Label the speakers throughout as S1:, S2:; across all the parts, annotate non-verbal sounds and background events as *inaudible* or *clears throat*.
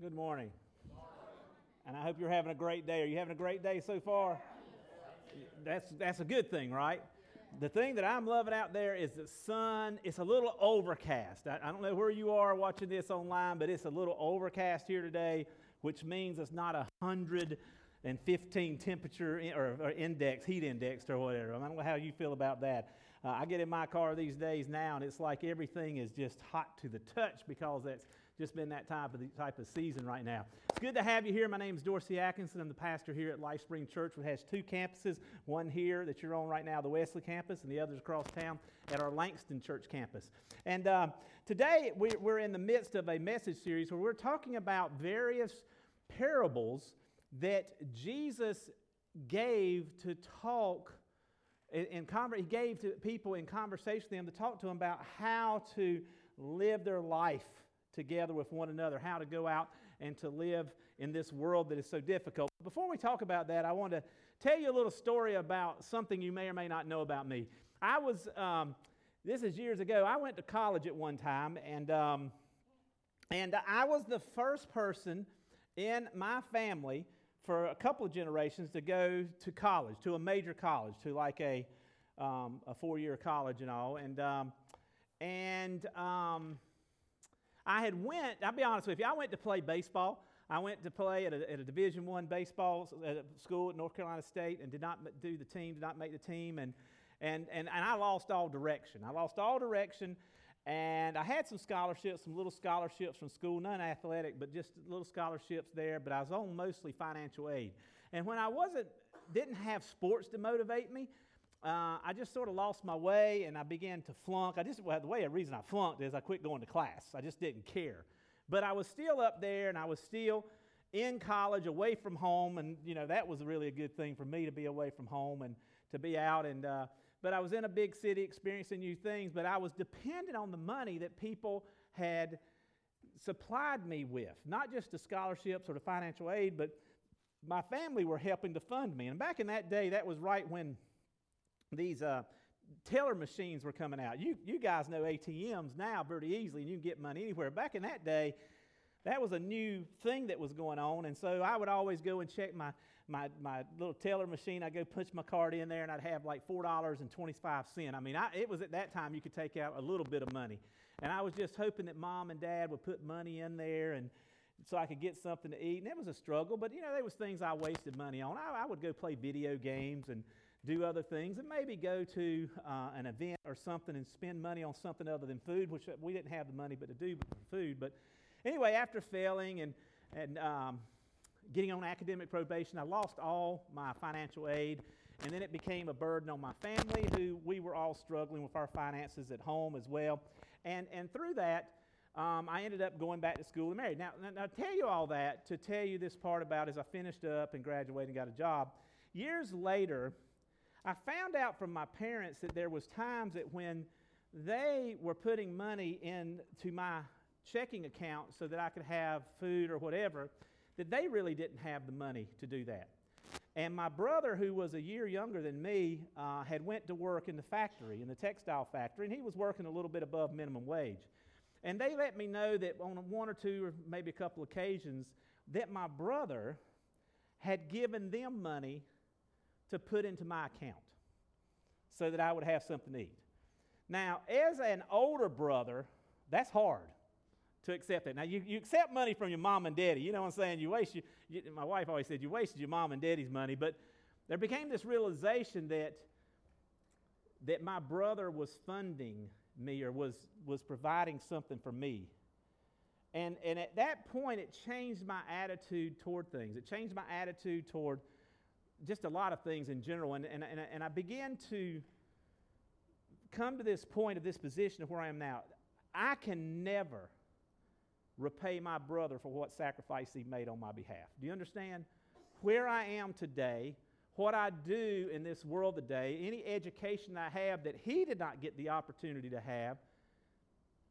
S1: Good morning. And I hope you're having a great day. Are you having a great day so far? That's, that's a good thing, right? The thing that I'm loving out there is the sun. It's a little overcast. I, I don't know where you are watching this online, but it's a little overcast here today, which means it's not a hundred and 15 temperature in, or, or, index, heat indexed or whatever. I don't know how you feel about that. Uh, I get in my car these days now, and it's like everything is just hot to the touch because that's just been that type of, type of season right now. It's good to have you here. My name is Dorsey Atkinson. I'm the pastor here at Life Spring Church, which has two campuses one here that you're on right now, the Wesley campus, and the others across town at our Langston Church campus. And uh, today we're in the midst of a message series where we're talking about various parables that Jesus gave to talk in, conver- he gave to people in conversation with them to talk to them about how to live their life together with one another, how to go out and to live in this world that is so difficult. Before we talk about that, I want to tell you a little story about something you may or may not know about me. I was, um, this is years ago, I went to college at one time, and, um, and I was the first person in my family for a couple of generations to go to college, to a major college, to like a, um, a four year college and all. And, um, and um, I had went, I'll be honest with you, I went to play baseball. I went to play at a, at a Division One baseball at a school at North Carolina State and did not do the team, did not make the team, and, and, and, and I lost all direction. I lost all direction, and I had some scholarships, some little scholarships from school, none athletic, but just little scholarships there. But I was on mostly financial aid. And when I wasn't, didn't have sports to motivate me, uh, I just sort of lost my way and I began to flunk. I just, well, the way, the reason I flunked is I quit going to class. I just didn't care. But I was still up there and I was still in college, away from home. And, you know, that was really a good thing for me to be away from home and to be out. And, uh, but I was in a big city experiencing new things, but I was dependent on the money that people had supplied me with, not just the scholarships or the financial aid, but my family were helping to fund me. And back in that day, that was right when these uh, teller machines were coming out. You, you guys know ATMs now pretty easily, and you can get money anywhere. Back in that day, that was a new thing that was going on. And so I would always go and check my, my, my little teller machine. I'd go punch my card in there, and I'd have like $4.25. I mean, I, it was at that time you could take out a little bit of money. And I was just hoping that mom and dad would put money in there and so I could get something to eat. And it was a struggle, but you know, there was things I wasted money on. I, I would go play video games and do other things, and maybe go to uh, an event or something and spend money on something other than food, which we didn't have the money but to do food. But anyway, after failing and, and um, getting on academic probation, I lost all my financial aid. And then it became a burden on my family, who we were all struggling with our finances at home as well. And, and through that, um, I ended up going back to school and married. Now, now, I tell you all that to tell you this part about as I finished up and graduated and got a job. Years later, I found out from my parents that there was times that when they were putting money into my checking account so that I could have food or whatever, that they really didn't have the money to do that. And my brother, who was a year younger than me, uh, had went to work in the factory, in the textile factory, and he was working a little bit above minimum wage. And they let me know that on one or two or maybe a couple occasions that my brother had given them money to put into my account so that I would have something to eat. Now, as an older brother, that's hard to accept that. Now, you, you accept money from your mom and daddy. You know what I'm saying? You waste, you, you, my wife always said, you wasted your mom and daddy's money. But there became this realization that, that my brother was funding me or was, was providing something for me. And, and at that point, it changed my attitude toward things. It changed my attitude toward just a lot of things in general. And, and, and, and I began to come to this point of this position of where I am now. I can never repay my brother for what sacrifice he made on my behalf. Do you understand? Where I am today, what I do in this world today, any education I have that he did not get the opportunity to have,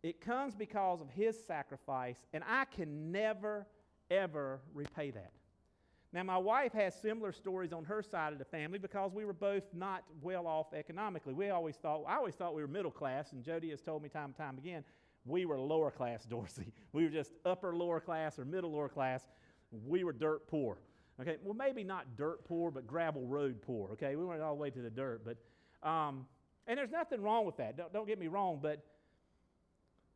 S1: it comes because of his sacrifice, and I can never, ever repay that. Now, my wife has similar stories on her side of the family because we were both not well off economically. We always thought, I always thought we were middle class, and Jody has told me time and time again, we were lower class *laughs* Dorsey. We were just upper lower class or middle lower class. We were dirt poor. Okay, well, maybe not dirt poor, but gravel road poor. Okay, we weren't all the way to the dirt, but, um, and there's nothing wrong with that. Don't, don't get me wrong, but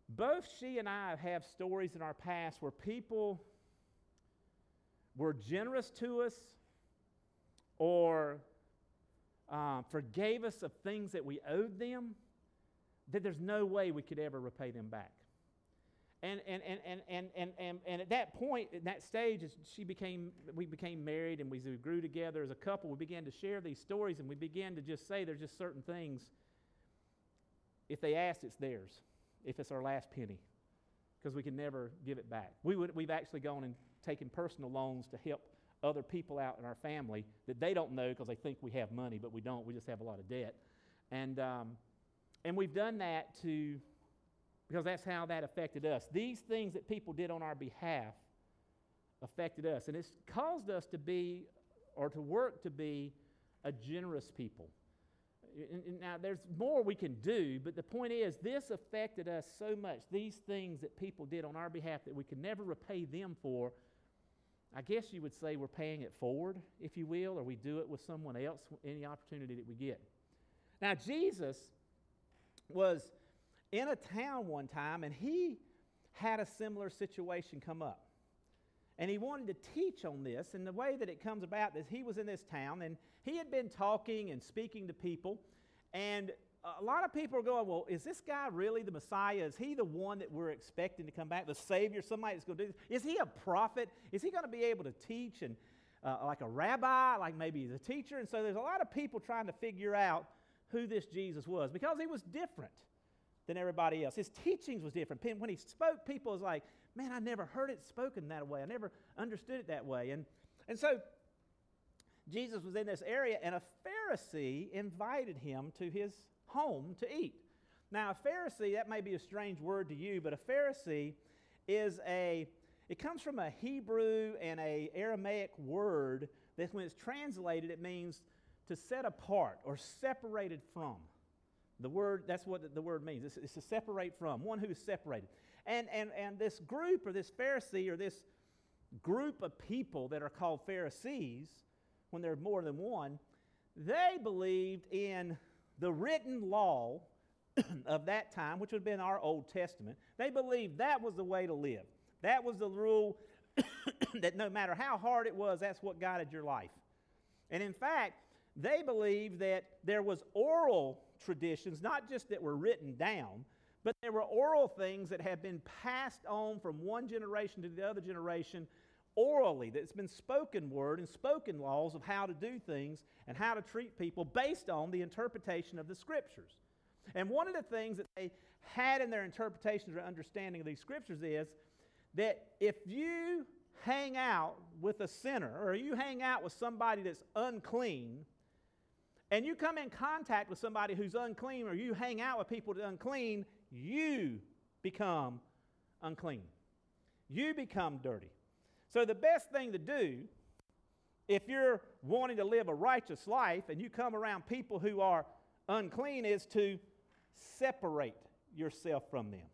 S1: both she and I have stories in our past where people were generous to us or um, forgave us of things that we owed them, that there's no way we could ever repay them back. And, and, and, and, and, and, and, and at that point, in that stage, she became, we became married and we grew together as a couple, we began to share these stories and we began to just say there's just certain things. If they ask, it's theirs. If it's our last penny, because we can never give it back. We would, we've actually gone and taken personal loans to help other people out in our family that they don't know because they think we have money, but we don't. We just have a lot of debt. And, um, and we've done that to, because that's how that affected us. These things that people did on our behalf affected us. And it's caused us to be, or to work to be, a generous people. Now, there's more we can do, but the point is, this affected us so much. These things that people did on our behalf that we could never repay them for I guess you would say we're paying it forward, if you will, or we do it with someone else any opportunity that we get. Now, Jesus was in a town one time and he had a similar situation come up. And he wanted to teach on this. And the way that it comes about is he was in this town and he had been talking and speaking to people. And a lot of people are going, well, is this guy really the Messiah? Is he the one that we're expecting to come back, the Savior, somebody that's going to do this? Is he a prophet? Is he going to be able to teach and uh, like a rabbi, like maybe he's a teacher? And so there's a lot of people trying to figure out who this Jesus was because he was different than everybody else. His teachings was different. When he spoke, people was like, man, I never heard it spoken that way. I never understood it that way. And, and so Jesus was in this area, and a Pharisee invited him to his home to eat. Now, a Pharisee, that may be a strange word to you, but a Pharisee is a, it comes from a Hebrew and a Aramaic word that when it's translated, it means to set apart or separated from. The word, that's what the word means. It's, it's to separate from, one who is separated. And, and, and this group or this Pharisee or this group of people that are called Pharisees, when there are more than one, they believed in the written law *clears throat* of that time, which would have been our Old Testament, they believed that was the way to live. That was the rule *clears throat* that no matter how hard it was, that's what guided your life. And in fact, they believed that there was oral traditions, not just that were written down, but there were oral things that had been passed on from one generation to the other generation orally, that it's been spoken word and spoken laws of how to do things and how to treat people based on the interpretation of the scriptures. And one of the things that they had in their interpretation or understanding of these scriptures is that if you hang out with a sinner or you hang out with somebody that's unclean, and you come in contact with somebody who's unclean, or you hang out with people that are unclean, you become unclean. You become dirty. So, the best thing to do if you're wanting to live a righteous life and you come around people who are unclean is to separate yourself from them,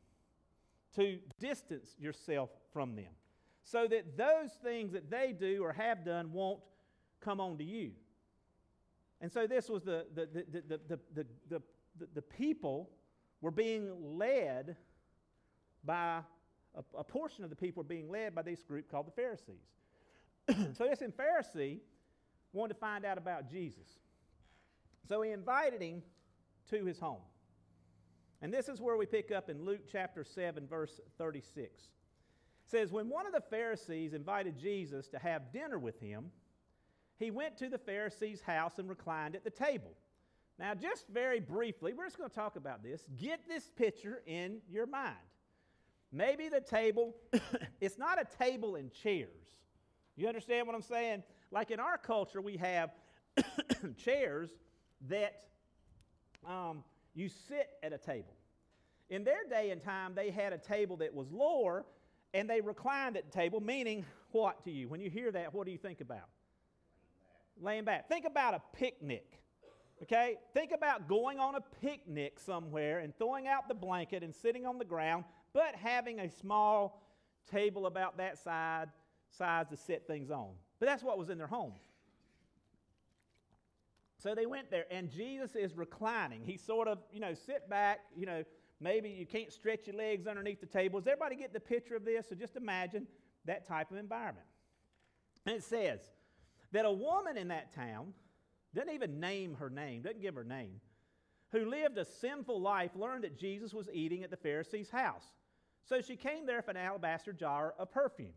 S1: to distance yourself from them, so that those things that they do or have done won't come on to you. And so, this was the, the, the, the, the, the, the, the people were being led by a, a portion of the people are being led by this group called the Pharisees. *clears throat* so this Pharisee wanted to find out about Jesus. So he invited him to his home. And this is where we pick up in Luke chapter 7, verse 36. It says, When one of the Pharisees invited Jesus to have dinner with him, he went to the Pharisee's house and reclined at the table. Now, just very briefly, we're just going to talk about this. Get this picture in your mind. Maybe the table, *coughs* it's not a table and chairs. You understand what I'm saying? Like in our culture, we have *coughs* chairs that um, you sit at a table. In their day and time, they had a table that was lower and they reclined at the table, meaning what to you? When you hear that, what do you think about? Laying back. Laying back. Think about a picnic. Okay? Think about going on a picnic somewhere and throwing out the blanket and sitting on the ground but having a small table about that side, size to set things on. But that's what was in their home. So they went there, and Jesus is reclining. He sort of, you know, sit back, you know, maybe you can't stretch your legs underneath the table. Does everybody get the picture of this? So just imagine that type of environment. And it says that a woman in that town, doesn't even name her name, doesn't give her name, who lived a sinful life learned that Jesus was eating at the Pharisee's house. So she came there with an alabaster jar of perfume.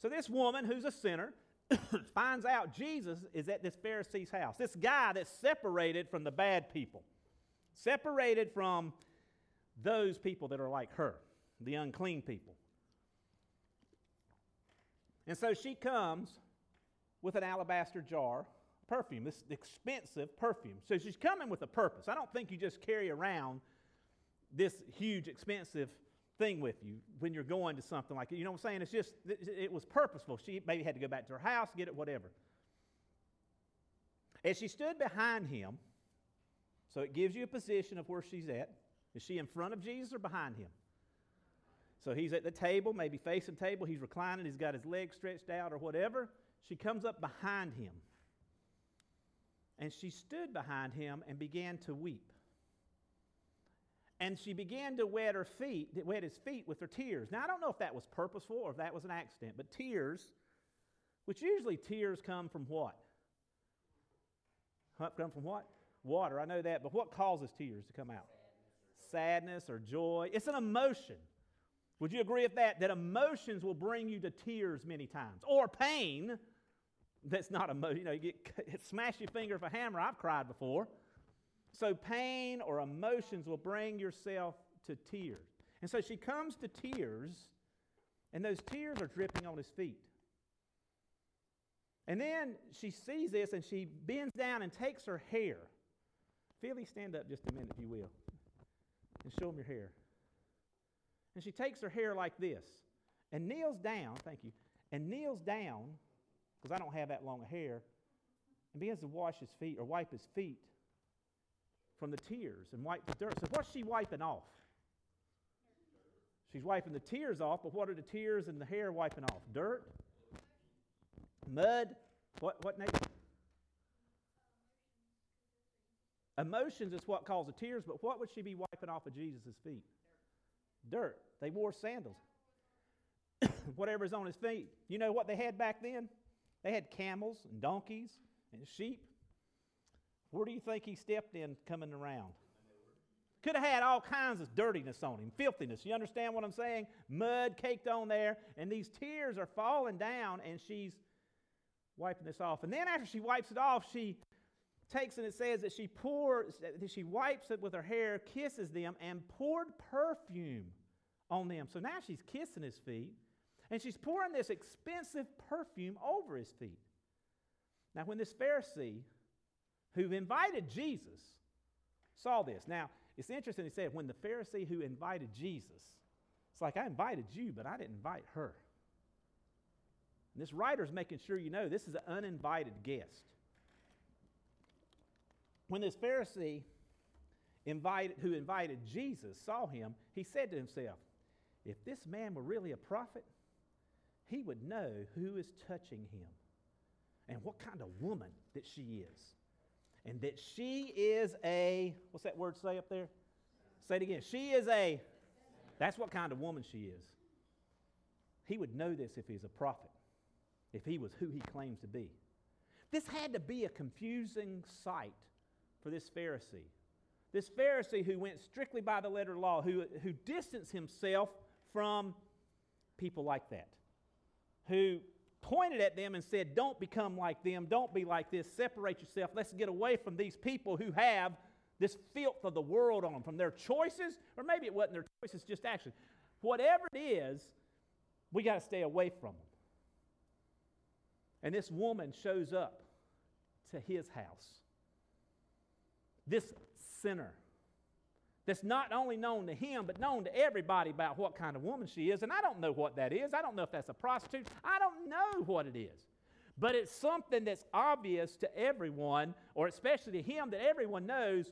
S1: So this woman, who's a sinner, *coughs* finds out Jesus is at this Pharisee's house. This guy that's separated from the bad people, separated from those people that are like her, the unclean people. And so she comes with an alabaster jar perfume, this expensive perfume. So she's coming with a purpose. I don't think you just carry around this huge, expensive thing with you when you're going to something like it. You know what I'm saying? It's just, it was purposeful. She maybe had to go back to her house, get it, whatever. As she stood behind him, so it gives you a position of where she's at. Is she in front of Jesus or behind him? So he's at the table, maybe facing the table. He's reclining. He's got his legs stretched out or whatever. She comes up behind him. And she stood behind him and began to weep. And she began to wet her feet, wet his feet with her tears. Now I don't know if that was purposeful or if that was an accident, but tears, which usually tears come from what? Come from what? Water. I know that, but what causes tears to come out? Sadness or joy. It's an emotion. Would you agree with that? That emotions will bring you to tears many times, or pain. That's not emotion. You know, you get *laughs* smash your finger with a hammer. I've cried before. So pain or emotions will bring yourself to tears. And so she comes to tears, and those tears are dripping on his feet. And then she sees this and she bends down and takes her hair. Philly, stand up just a minute, if you will, and show him your hair. And she takes her hair like this and kneels down, thank you, and kneels down, because I don't have that long hair, and begins to wash his feet or wipe his feet from the tears and wipe the dirt. So, what's she wiping off? She's wiping the tears off, but what are the tears and the hair wiping off? Dirt? Mud? What, what Nate? Emotions is what causes the tears, but what would she be wiping off of Jesus' feet? Dirt. They wore sandals. *coughs* Whatever's on his feet. You know what they had back then? They had camels and donkeys and sheep. Where do you think he stepped in coming around? Could have had all kinds of dirtiness on him, filthiness. You understand what I'm saying? Mud caked on there, and these tears are falling down, and she's wiping this off. And then after she wipes it off, she takes and it says that she pours, that she wipes it with her hair, kisses them, and poured perfume on them. So now she's kissing his feet, and she's pouring this expensive perfume over his feet. Now, when this Pharisee who invited Jesus saw this. Now, it's interesting, he said, when the Pharisee who invited Jesus, it's like, I invited you, but I didn't invite her. And this writer's making sure you know this is an uninvited guest. When this Pharisee invited, who invited Jesus saw him, he said to himself, If this man were really a prophet, he would know who is touching him and what kind of woman that she is and that she is a, what's that word say up there? Say it again. She is a, that's what kind of woman she is. He would know this if he's a prophet, if he was who he claims to be. This had to be a confusing sight for this Pharisee. This Pharisee who went strictly by the letter of law, who, who distanced himself from people like that, who pointed at them and said, Don't become like them. Don't be like this. Separate yourself. Let's get away from these people who have this filth of the world on them, from their choices, or maybe it wasn't their choices, just action. Whatever it is, we got to stay away from them. And this woman shows up to his house. This sinner that's not only known to him, but known to everybody about what kind of woman she is. And I don't know what that is. I don't know if that's a prostitute. I don't know what it is. But it's something that's obvious to everyone, or especially to him, that everyone knows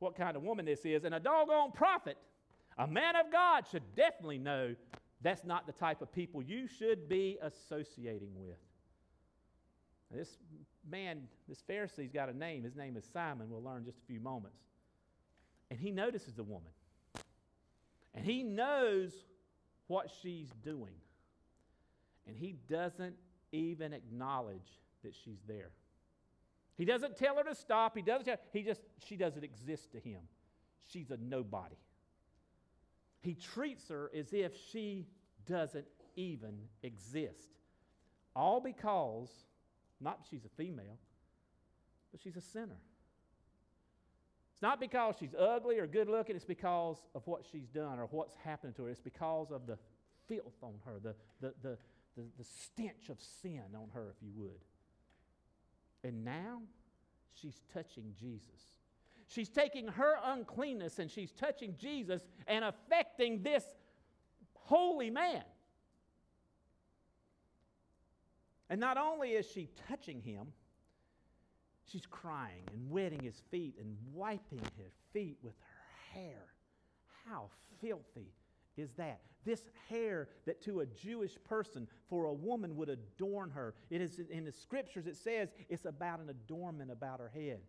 S1: what kind of woman this is. And a doggone prophet, A man of God should definitely know that's not the type of people you should be associating with. This man, this Pharisee's got a name. His name is Simon. We'll learn just a few moments. And he notices the woman. And he knows what she's doing. And he doesn't even acknowledge that she's there. He doesn't tell her to stop. He doesn't tell, he just she doesn't exist to him. She's a nobody. He treats her as if she doesn't even exist. All because not she's a female, but she's a sinner. Not because she's ugly or good looking, it's because of what she's done or what's happened to her. It's because of the filth on her, the, the, the, the, the stench of sin on her, if you would. And now she's touching Jesus. She's taking her uncleanness and she's touching Jesus and affecting this holy man. And not only is she touching him, she's crying and wetting his feet and wiping his feet with her hair. How filthy is that? This hair that to a Jewish person, for a woman, would adorn her. It is in the scriptures, it says it's about an adornment about her head.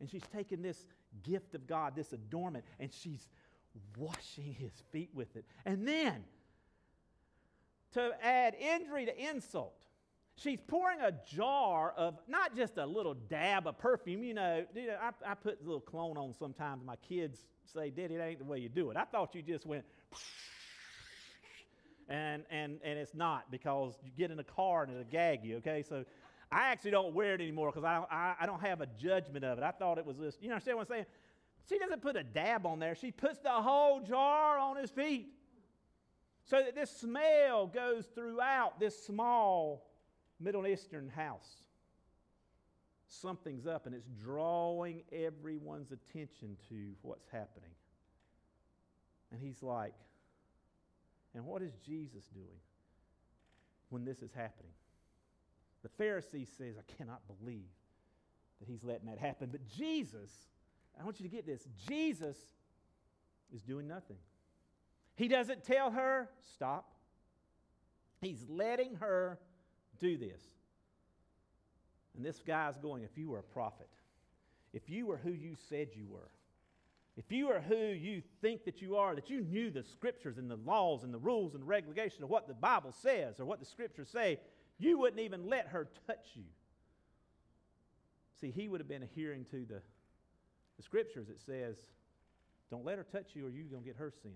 S1: And she's taking this gift of God, this adornment, and she's washing his feet with it. And then, to add injury to insult, she's pouring a jar of not just a little dab of perfume. You know, I, I put a little cologne on sometimes. My kids say, Daddy, that ain't the way you do it. I thought you just went, *laughs* and, and, and it's not because you get in a car and it'll gag you, okay? So I actually don't wear it anymore because I, I, I, don't have a judgment of it. I thought it was this, you understand what I'm saying? She doesn't put a dab on there, she puts the whole jar on his feet so that this smell goes throughout this small Middle Eastern house. Something's up and it's drawing everyone's attention to what's happening. And he's like, and what is Jesus doing when this is happening? The Pharisee says, I cannot believe that he's letting that happen. But Jesus, I want you to get this Jesus is doing nothing. He doesn't tell her, stop. He's letting her do this. And this guy's going, if you were a prophet, if you were who you said you were, if you are who you think that you are, that you knew the scriptures and the laws and the rules and the regulations of what the Bible says or what the scriptures say, you wouldn't even let her touch you. See, he would have been adhering to the, the scriptures that says, don't let her touch you or you're going to get her sins.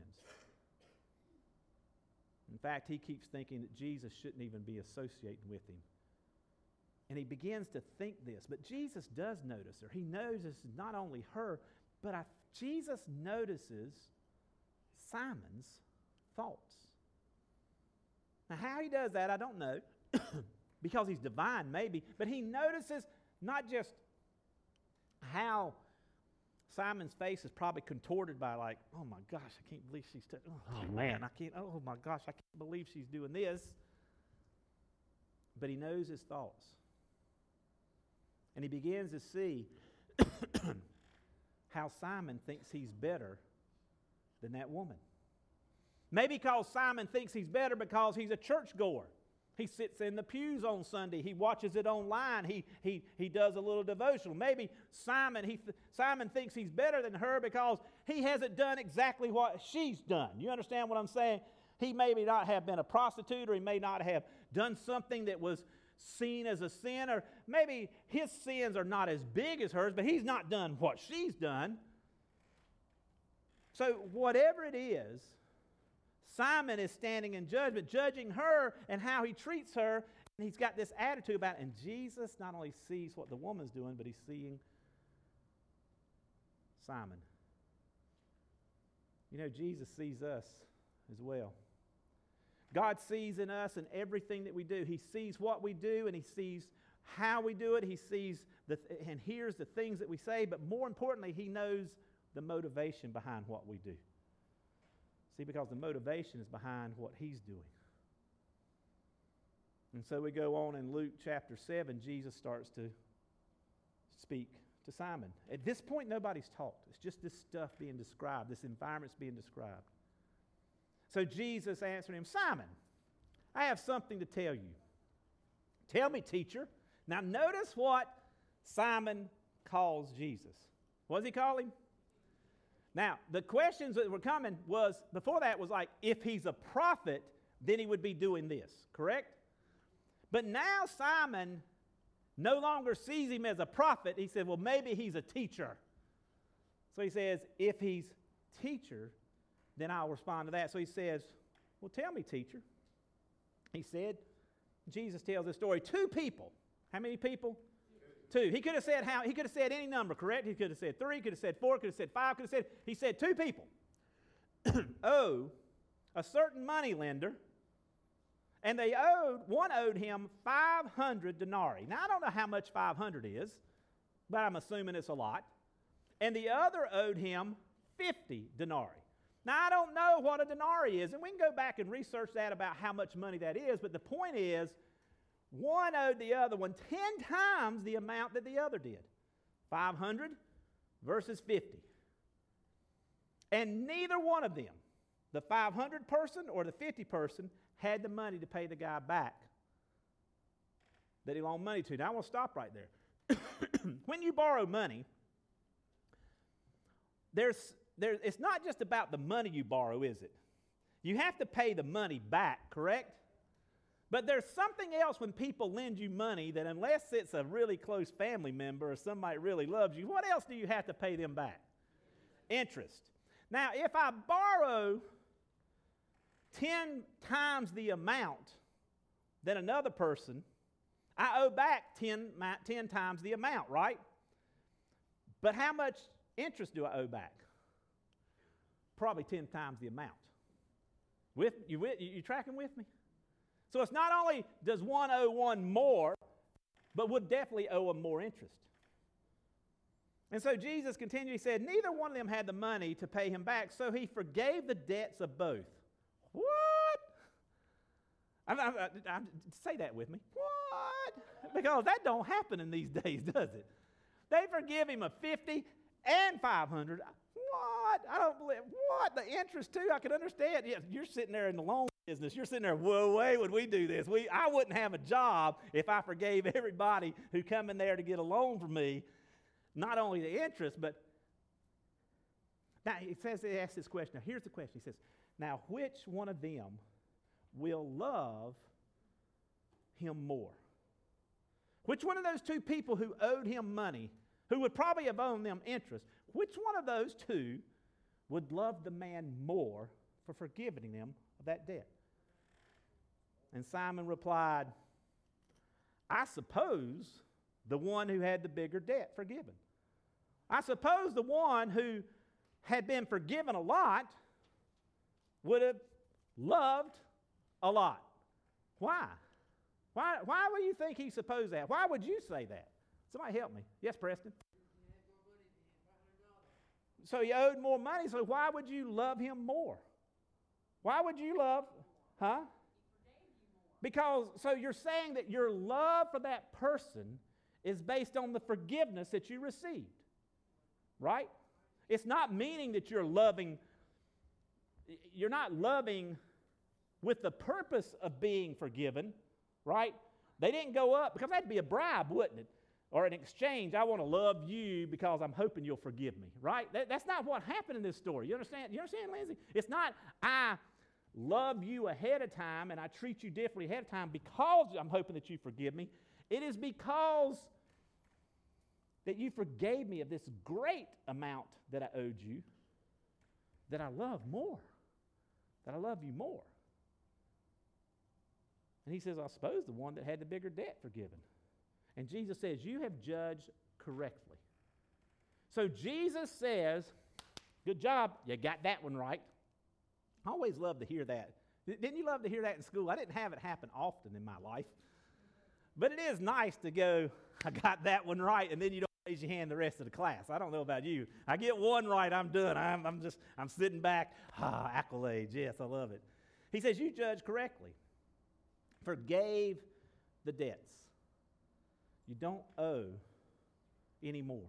S1: In fact, he keeps thinking that Jesus shouldn't even be associating with him. And he begins to think this. But Jesus does notice her. He notices not only her, but I Jesus notices Simon's thoughts. Now, how he does that, I don't know, *coughs* because he's divine, maybe, but he notices not just how Simon's face is probably contorted by, like, oh my gosh, I can't believe she's, t- oh, oh man, I can't, oh my gosh, I can't believe she's doing this. But he knows his thoughts. And he begins to see *coughs* how Simon thinks he's better than that woman. Maybe because Simon thinks he's better because he's a churchgoer. He sits in the pews on Sunday. He watches it online. He, he, he does a little devotional. Maybe Simon, he, Simon thinks he's better than her because he hasn't done exactly what she's done. You understand what I'm saying? He may not have been a prostitute or he may not have done something that was seen as a sin, or maybe his sins are not as big as hers, but he's not done what she's done. So, whatever it is, Simon is standing in judgment, judging her and how he treats her. And he's got this attitude about it. And Jesus not only sees what the woman's doing, but he's seeing Simon. You know, Jesus sees us as well. God sees in us and everything that we do. He sees what we do and He sees how we do it. He sees the, and hears the things that we say, but more importantly, He knows the motivation behind what we do. See, because the motivation is behind what He's doing. And so we go on in Luke chapter 7, Jesus starts to speak to Simon. At this point, nobody's talked. It's just this stuff being described, this environment's being described. So Jesus answered him, Simon, I have something to tell you. Tell me, teacher. Now, notice what Simon calls Jesus. What does he call him? Now, the questions that were coming was before that was like, if he's a prophet, then he would be doing this, correct? But now Simon no longer sees him as a prophet. He said, well, maybe he's a teacher. So he says, if he's teacher, then I'll respond to that. So he says, well, tell me, teacher. He said, Jesus tells this story. Two people. How many people? Two. He could have said how he could have said any number, correct? He could have said three, could have said four, could have said five, could have said he said two people. *clears throat* oh, a certain money lender, and they owed one owed him 500 denarii. Now I don't know how much 500 is, but I'm assuming it's a lot. And the other owed him 50 denarii. Now, I don't know what a denarii is, and we can go back and research that about how much money that is, but the point is, one owed the other one 10 times the amount that the other did 500 versus 50. And neither one of them, the 500 person or the 50 person, had the money to pay the guy back that he loaned money to. Now, I to stop right there. *coughs* when you borrow money, there's there, it's not just about the money you borrow, is it? You have to pay the money back, correct? But there's something else when people lend you money that, unless it's a really close family member or somebody really loves you, what else do you have to pay them back? Interest. Now, if I borrow 10 times the amount than another person, I owe back 10, 10 times the amount, right? But how much interest do I owe back? probably 10 times the amount. With, you, with, you tracking with me? So it's not only does one owe one more, but would definitely owe him more interest. And so Jesus continued, he said, Neither one of them had the money to pay him back, so he forgave the debts of both. What? I, I, I, say that with me. What? Because that don't happen in these *laughs* days, does it? They forgive him a 50 and 500. What? I don't believe. What? The interest too? I can understand. Yeah, you're sitting there in the loan business. You're sitting there. Whoa, way would we do this? We, I wouldn't have a job if I forgave *laughs* everybody who come in there to get a loan from me. Not only the interest, but now he says he asks this question. Now here's the question. He says, "Now which one of them will love him more?" Which one of those two people who owed him money, who would probably have owed them interest, which one of those two would love the man more for forgiving them of that debt? And Simon replied, I suppose the one who had the bigger debt forgiven. I suppose the one who had been forgiven a lot would have loved a lot. Why? Why, why would you think he supposed that? Why would you say that? Somebody help me. Yes, Preston? so he owed more money, so why would you love him more? Why would you love, huh? Because, so you're saying that your love for that person is based on the forgiveness that you received, right? It's not meaning that you're loving, you're not loving with the purpose of being forgiven, right? They didn't go up because that'd be a bribe, wouldn't it? or an exchange. I want to love you because I'm hoping you'll forgive me, right? That, that's not what happened in this story. You understand? You understand, Lindsay? It's not I love you ahead of time and I treat you differently ahead of time because I'm hoping that you forgive me. It is because that you forgave me of this great amount that I owed you that I love more. That I love you more. And he says, I suppose the one that had the bigger debt forgiven. And Jesus says, You have judged correctly. So Jesus says, Good job, you got that one right. I always love to hear that. Didn't you love to hear that in school? I didn't have it happen often in my life. But it is nice to go, I got that one right, and then you don't raise your hand the rest of the class. I don't know about you. I get one right, I'm done. I'm, I'm just, I'm sitting back. Ah, accolades. Yes, I love it. He says, You judge correctly. Forgave the debts. You don't owe anymore.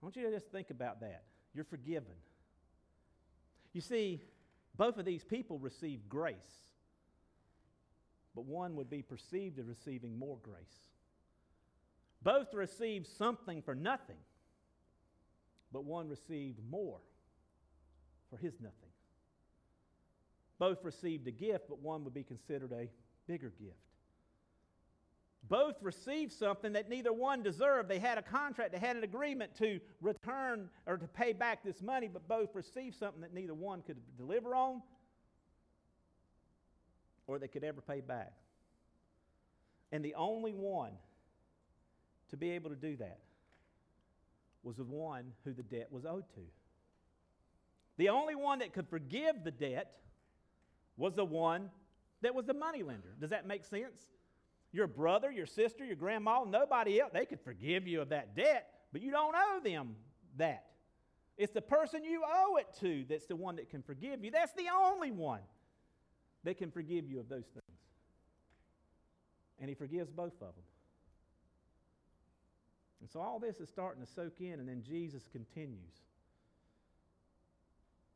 S1: I want you to just think about that. You're forgiven. You see, both of these people received grace, but one would be perceived as receiving more grace. Both received something for nothing, but one received more for his nothing. Both received a gift, but one would be considered a bigger gift. Both received something that neither one deserved. They had a contract, they had an agreement to return or to pay back this money, but both received something that neither one could deliver on or they could ever pay back. And the only one to be able to do that was the one who the debt was owed to. The only one that could forgive the debt was the one that was the moneylender. Does that make sense? Your brother, your sister, your grandma, nobody else, they could forgive you of that debt, but you don't owe them that. It's the person you owe it to that's the one that can forgive you. That's the only one that can forgive you of those things. And he forgives both of them. And so all this is starting to soak in, and then Jesus continues.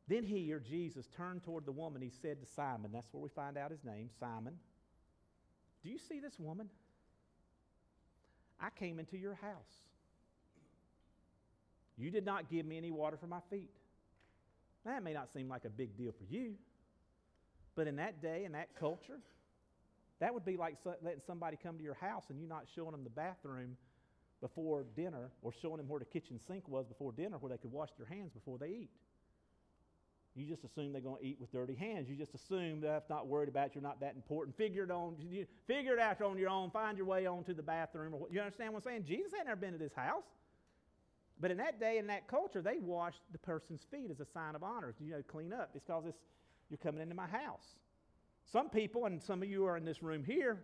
S1: Then he, or Jesus, turned toward the woman. He said to Simon, that's where we find out his name, Simon, Do you see this woman? I came into your house. You did not give me any water for my feet. That may not seem like a big deal for you, but in that day, in that culture, that would be like letting somebody come to your house and you not showing them the bathroom before dinner or showing them where the kitchen sink was before dinner where they could wash their hands before they eat. You just assume they're going to eat with dirty hands. You just assume that's not worried about you're not that important. Figure it on, figure it out on your own. Find your way on to the bathroom. Or you understand what I'm saying? Jesus had never been to this house. But in that day, in that culture, they washed the person's feet as a sign of honor. You know, clean up. It's because you're coming into my house. Some people, and some of you are in this room here,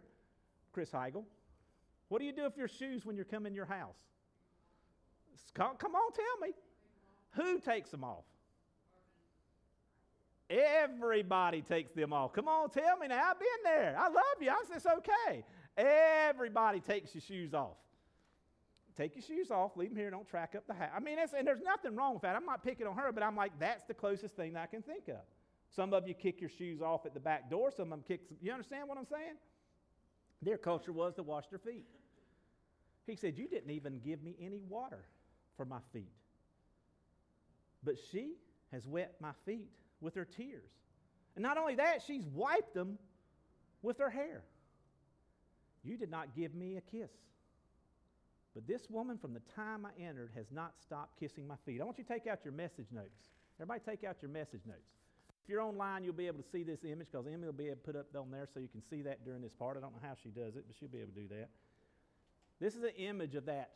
S1: Chris Heigl, what do you do with your shoes when you're coming in your house? Come on, tell me. Who takes them off? Everybody takes them off. Come on, tell me now. I've been there. I love you. I said it's okay. Everybody takes your shoes off. Take your shoes off, leave them here, don't track up the house. I mean, and there's nothing wrong with that. I'm not picking on her, but I'm like, that's the closest thing I can think of. Some of you kick your shoes off at the back door, some of them kick, you understand what I'm saying? Their culture was to wash their feet. He said, You didn't even give me any water for my feet. But she has wet my feet with her tears. And not only that, she's wiped them with her hair. You did not give me a kiss. But this woman, from the time I entered, has not stopped kissing my feet. I want you to take out your message notes. Everybody, take out your message notes. If you're online, you'll be able to see this image because Emily will be able to put up on there so you can see that during this part. I don't know how she does it, but she'll be able to do that. This is an image of that.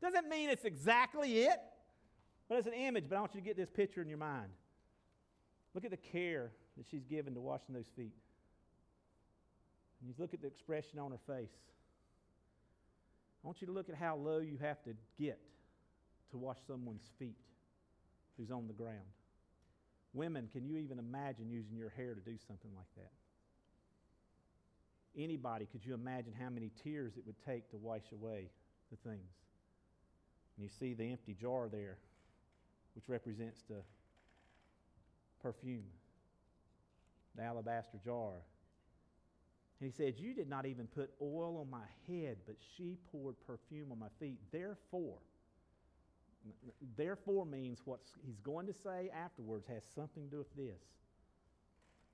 S1: Doesn't mean it's exactly it, but it's an image. But I want you to get this picture in your mind. Look at the care that she's given to washing those feet. And you look at the expression on her face. I want you to look at how low you have to get to wash someone's feet who's on the ground. Women, can you even imagine using your hair to do something like that? Anybody, could you imagine how many tears it would take to wash away the things? And you see the empty jar there, which represents the perfume, the alabaster jar. And he said, You did not even put oil on my head, but she poured perfume on my feet. Therefore, therefore means what he's going to say afterwards has something to do with this.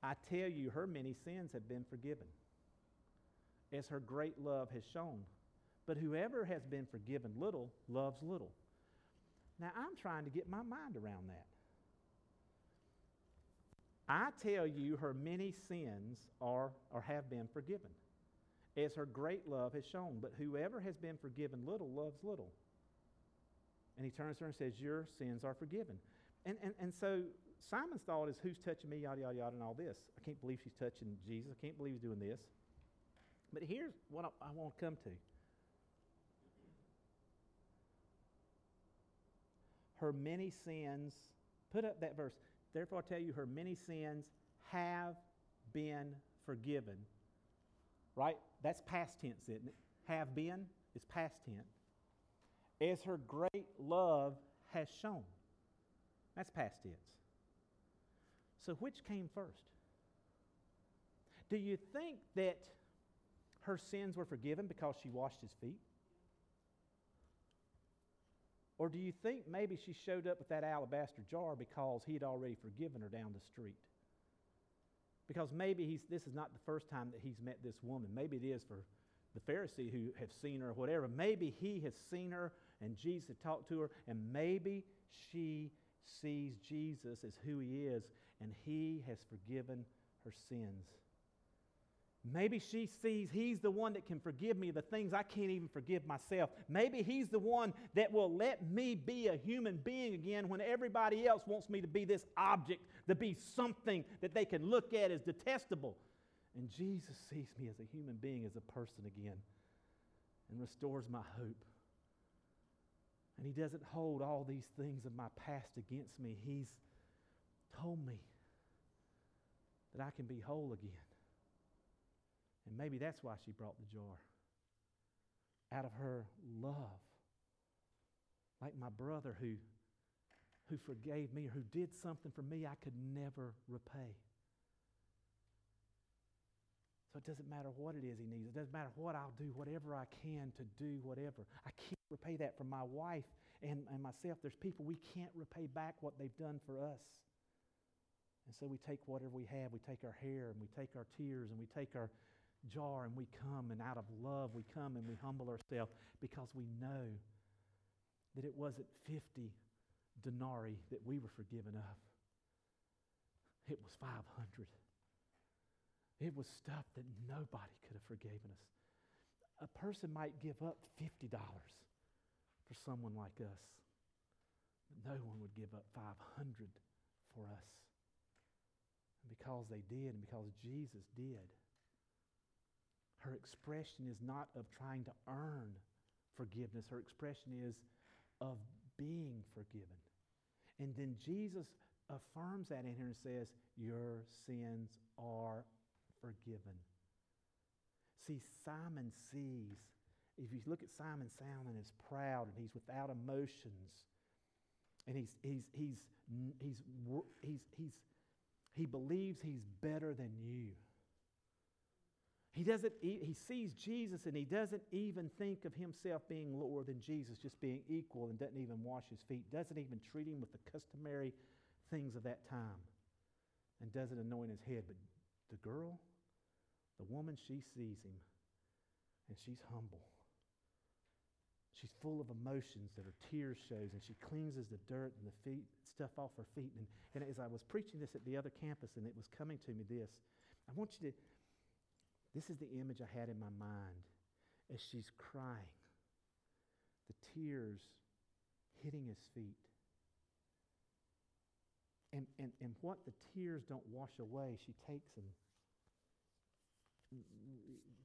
S1: I tell you, her many sins have been forgiven, as her great love has shown. But whoever has been forgiven little loves little. Now, I'm trying to get my mind around that. I tell you, her many sins are or have been forgiven, as her great love has shown. But whoever has been forgiven little loves little. And he turns to her and says, Your sins are forgiven. And, and, and so Simon's thought is, Who's touching me? Yada, yada, yada, and all this. I can't believe she's touching Jesus. I can't believe he's doing this. But here's what I, I want to come to. Her many sins, put up that verse. Therefore, I tell you, her many sins have been forgiven. Right? That's past tense, isn't it? Have been is past tense. As her great love has shown. That's past tense. So, which came first? Do you think that her sins were forgiven because she washed his feet? Or do you think maybe she showed up with that alabaster jar because he had already forgiven her down the street? Because maybe he's, this is not the first time that he's met this woman. Maybe it is for the Pharisee who have seen her or whatever. Maybe he has seen her and Jesus had talked to her, and maybe she sees Jesus as who he is and he has forgiven her sins. Maybe she sees he's the one that can forgive me the things I can't even forgive myself. Maybe he's the one that will let me be a human being again when everybody else wants me to be this object, to be something that they can look at as detestable. And Jesus sees me as a human being, as a person again, and restores my hope. And he doesn't hold all these things of my past against me. He's told me that I can be whole again. And maybe that's why she brought the jar. Out of her love. Like my brother who, who forgave me, or who did something for me I could never repay. So it doesn't matter what it is he needs. It doesn't matter what I'll do, whatever I can to do, whatever. I can't repay that from my wife and, and myself. There's people we can't repay back what they've done for us. And so we take whatever we have, we take our hair and we take our tears and we take our jar and we come and out of love we come and we humble ourselves because we know that it wasn't 50 denarii that we were forgiven of. It was 500. It was stuff that nobody could have forgiven us. A person might give up $50 for someone like us, but no one would give up 500 for us. And because they did, and because Jesus did, her expression is not of trying to earn forgiveness. Her expression is of being forgiven. And then Jesus affirms that in her and says, Your sins are forgiven. See, Simon sees, if you look at Simon, Simon is proud and he's without emotions. And he's, he's, he's, he's, he's, he's, he believes he's better than you. He doesn't he sees Jesus and he doesn't even think of himself being lower than Jesus, just being equal and doesn't even wash his feet, doesn't even treat him with the customary things of that time, and doesn't anoint his head. But the girl, the woman, she sees him and she's humble. She's full of emotions that her tears shows, and she cleanses the dirt and the feet stuff off her feet. And, and as I was preaching this at the other campus, and it was coming to me this, I want you to this is the image I had in my mind as she's crying, the tears hitting his feet. And, and, and what the tears don't wash away, she takes and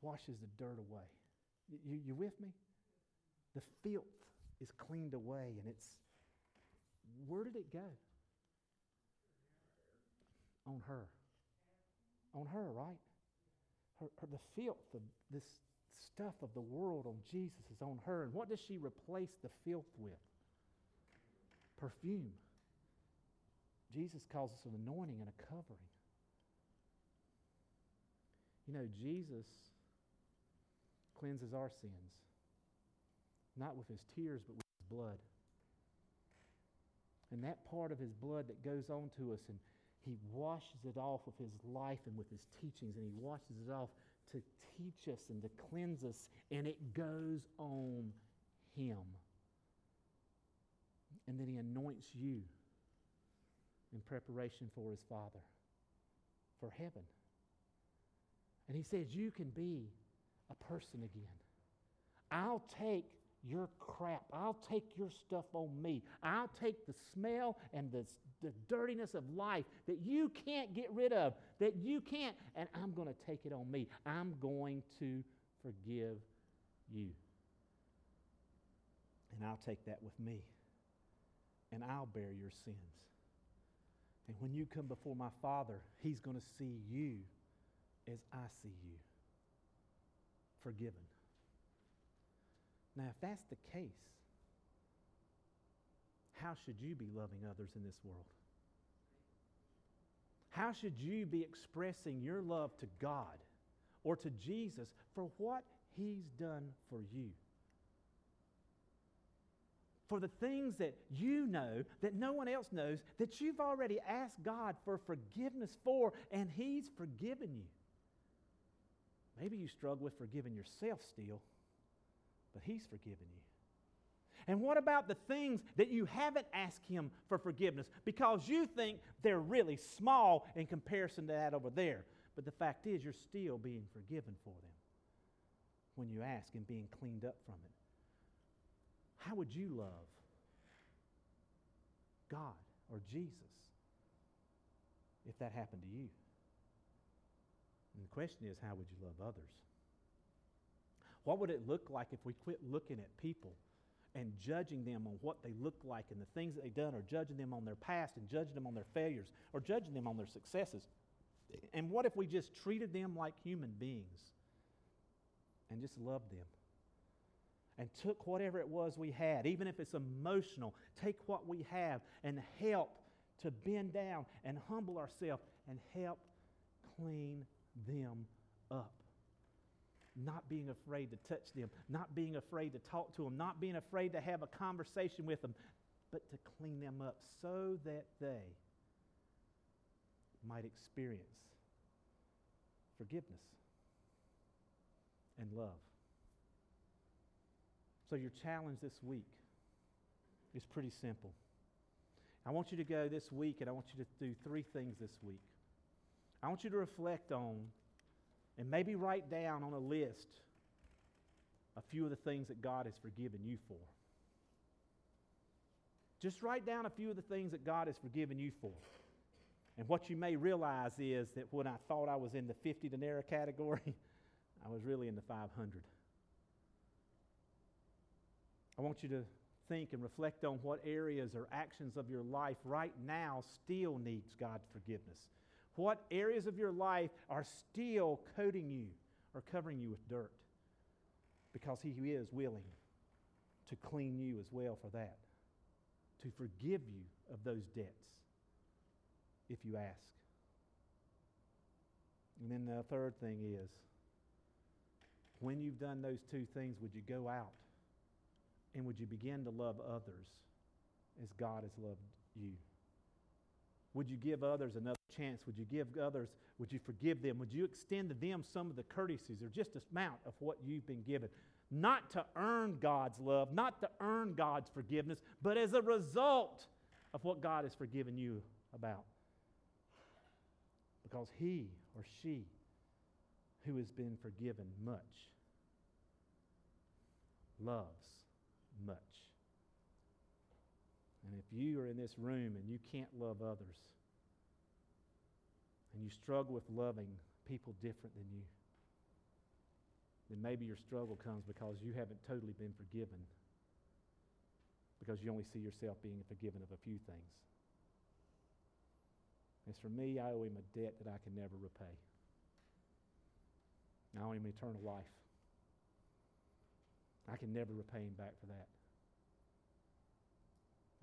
S1: washes the dirt away. You, you with me? The filth is cleaned away, and it's where did it go? On her. On her, right? Her, her, the filth of this stuff of the world on Jesus is on her. And what does she replace the filth with? Perfume. Jesus calls us an anointing and a covering. You know, Jesus cleanses our sins, not with his tears, but with his blood. And that part of his blood that goes on to us and he washes it off with his life and with his teachings, and he washes it off to teach us and to cleanse us, and it goes on him. And then he anoints you in preparation for his Father, for heaven. And he says, You can be a person again. I'll take your crap. I'll take your stuff on me. I'll take the smell and the, the dirtiness of life that you can't get rid of, that you can't, and I'm going to take it on me. I'm going to forgive you. And I'll take that with me. And I'll bear your sins. And when you come before my Father, He's going to see you as I see you forgiven. Now, if that's the case, how should you be loving others in this world? How should you be expressing your love to God or to Jesus for what He's done for you? For the things that you know that no one else knows, that you've already asked God for forgiveness for, and He's forgiven you. Maybe you struggle with forgiving yourself still, but He's forgiven you. And what about the things that you haven't asked Him for forgiveness because you think they're really small in comparison to that over there? But the fact is, you're still being forgiven for them when you ask and being cleaned up from it. How would you love God or Jesus if that happened to you? And the question is, how would you love others? What would it look like if we quit looking at people and judging them on what they look like and the things that they've done, or judging them on their past and judging them on their failures, or judging them on their successes? And what if we just treated them like human beings and just loved them? And took whatever it was we had, even if it's emotional, take what we have and help to bend down and humble ourselves and help clean them up not being afraid to touch them, not being afraid to talk to them, not being afraid to have a conversation with them, but to clean them up so that they might experience forgiveness and love. So, your challenge this week is pretty simple. I want you to go this week and I want you to do three things this week. I want you to reflect on and maybe write down on a list a few of the things that God has forgiven you for. Just write down a few of the things that God has forgiven you for. And what you may realize is that when I thought I was in the 50 denarii category, *laughs* I was really in the 500. I want you to think and reflect on what areas or actions of your life right now still needs God's forgiveness. What areas of your life are still coating you or covering you with dirt? Because He is willing to clean you as well for that, to forgive you of those debts if you ask. And then the third thing is when you've done those two things, would you go out and would you begin to love others as God has loved you? Would you give others another chance? Would you give others, would you forgive them? Would you extend to them some of the courtesies or just a amount of what you've been given? Not to earn God's love, not to earn God's forgiveness, but as a result of what God has forgiven you about. Because he or she who has been forgiven much loves much. And if you are in this room and you can't love others, and you struggle with loving people different than you, then maybe your struggle comes because you haven't totally been forgiven, because you only see yourself being forgiven of a few things. As for me, I owe him a debt that I can never repay. I owe him eternal life. I can never repay him back for that.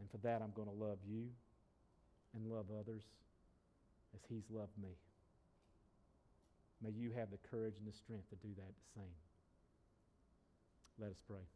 S1: And for that, I'm going to love you and love others as He's loved me. May you have the courage and the strength to do that the same. Let us pray.